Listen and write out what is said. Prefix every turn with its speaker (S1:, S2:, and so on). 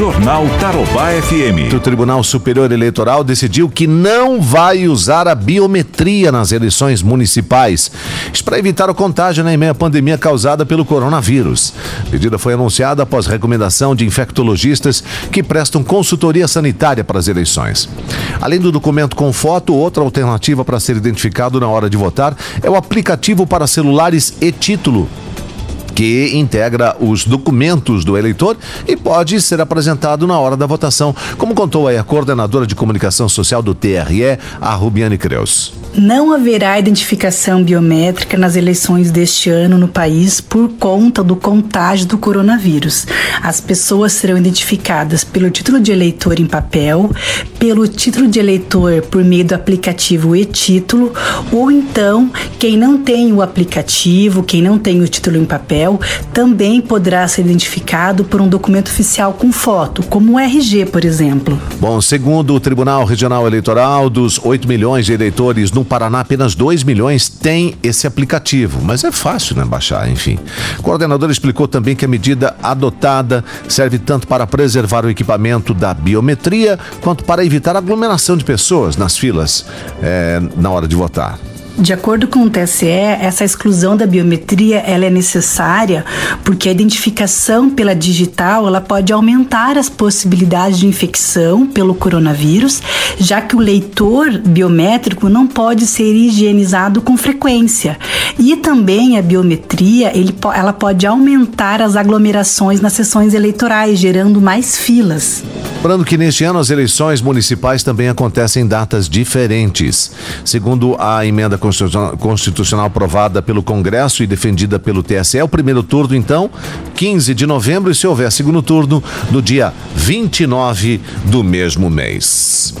S1: Jornal Tarobá FM.
S2: O Tribunal Superior Eleitoral decidiu que não vai usar a biometria nas eleições municipais. Isso para evitar o contágio na meia pandemia causada pelo coronavírus. A medida foi anunciada após recomendação de infectologistas que prestam consultoria sanitária para as eleições. Além do documento com foto, outra alternativa para ser identificado na hora de votar é o aplicativo para celulares e título que integra os documentos do eleitor e pode ser apresentado na hora da votação, como contou aí a coordenadora de comunicação social do TRE, a Rubiane Creus.
S3: Não haverá identificação biométrica nas eleições deste ano no país por conta do contágio do coronavírus. As pessoas serão identificadas pelo título de eleitor em papel, pelo título de eleitor por meio do aplicativo e-título, ou então quem não tem o aplicativo, quem não tem o título em papel, também poderá ser identificado por um documento oficial com foto, como o RG, por exemplo.
S2: Bom, segundo o Tribunal Regional Eleitoral, dos 8 milhões de eleitores no Paraná, apenas 2 milhões têm esse aplicativo, mas é fácil, né, baixar, enfim. O coordenador explicou também que a medida adotada serve tanto para preservar o equipamento da biometria, quanto para evitar aglomeração de pessoas nas filas é, na hora de votar.
S3: De acordo com o TSE, essa exclusão da biometria ela é necessária porque a identificação pela digital ela pode aumentar as possibilidades de infecção pelo coronavírus, já que o leitor biométrico não pode ser higienizado com frequência. E também a biometria ele, ela pode aumentar as aglomerações nas sessões eleitorais, gerando mais filas.
S2: Lembrando que neste ano as eleições municipais também acontecem em datas diferentes. Segundo a emenda constitucional aprovada pelo Congresso e defendida pelo TSE, o primeiro turno, então, 15 de novembro, e se houver segundo turno, no dia 29 do mesmo mês.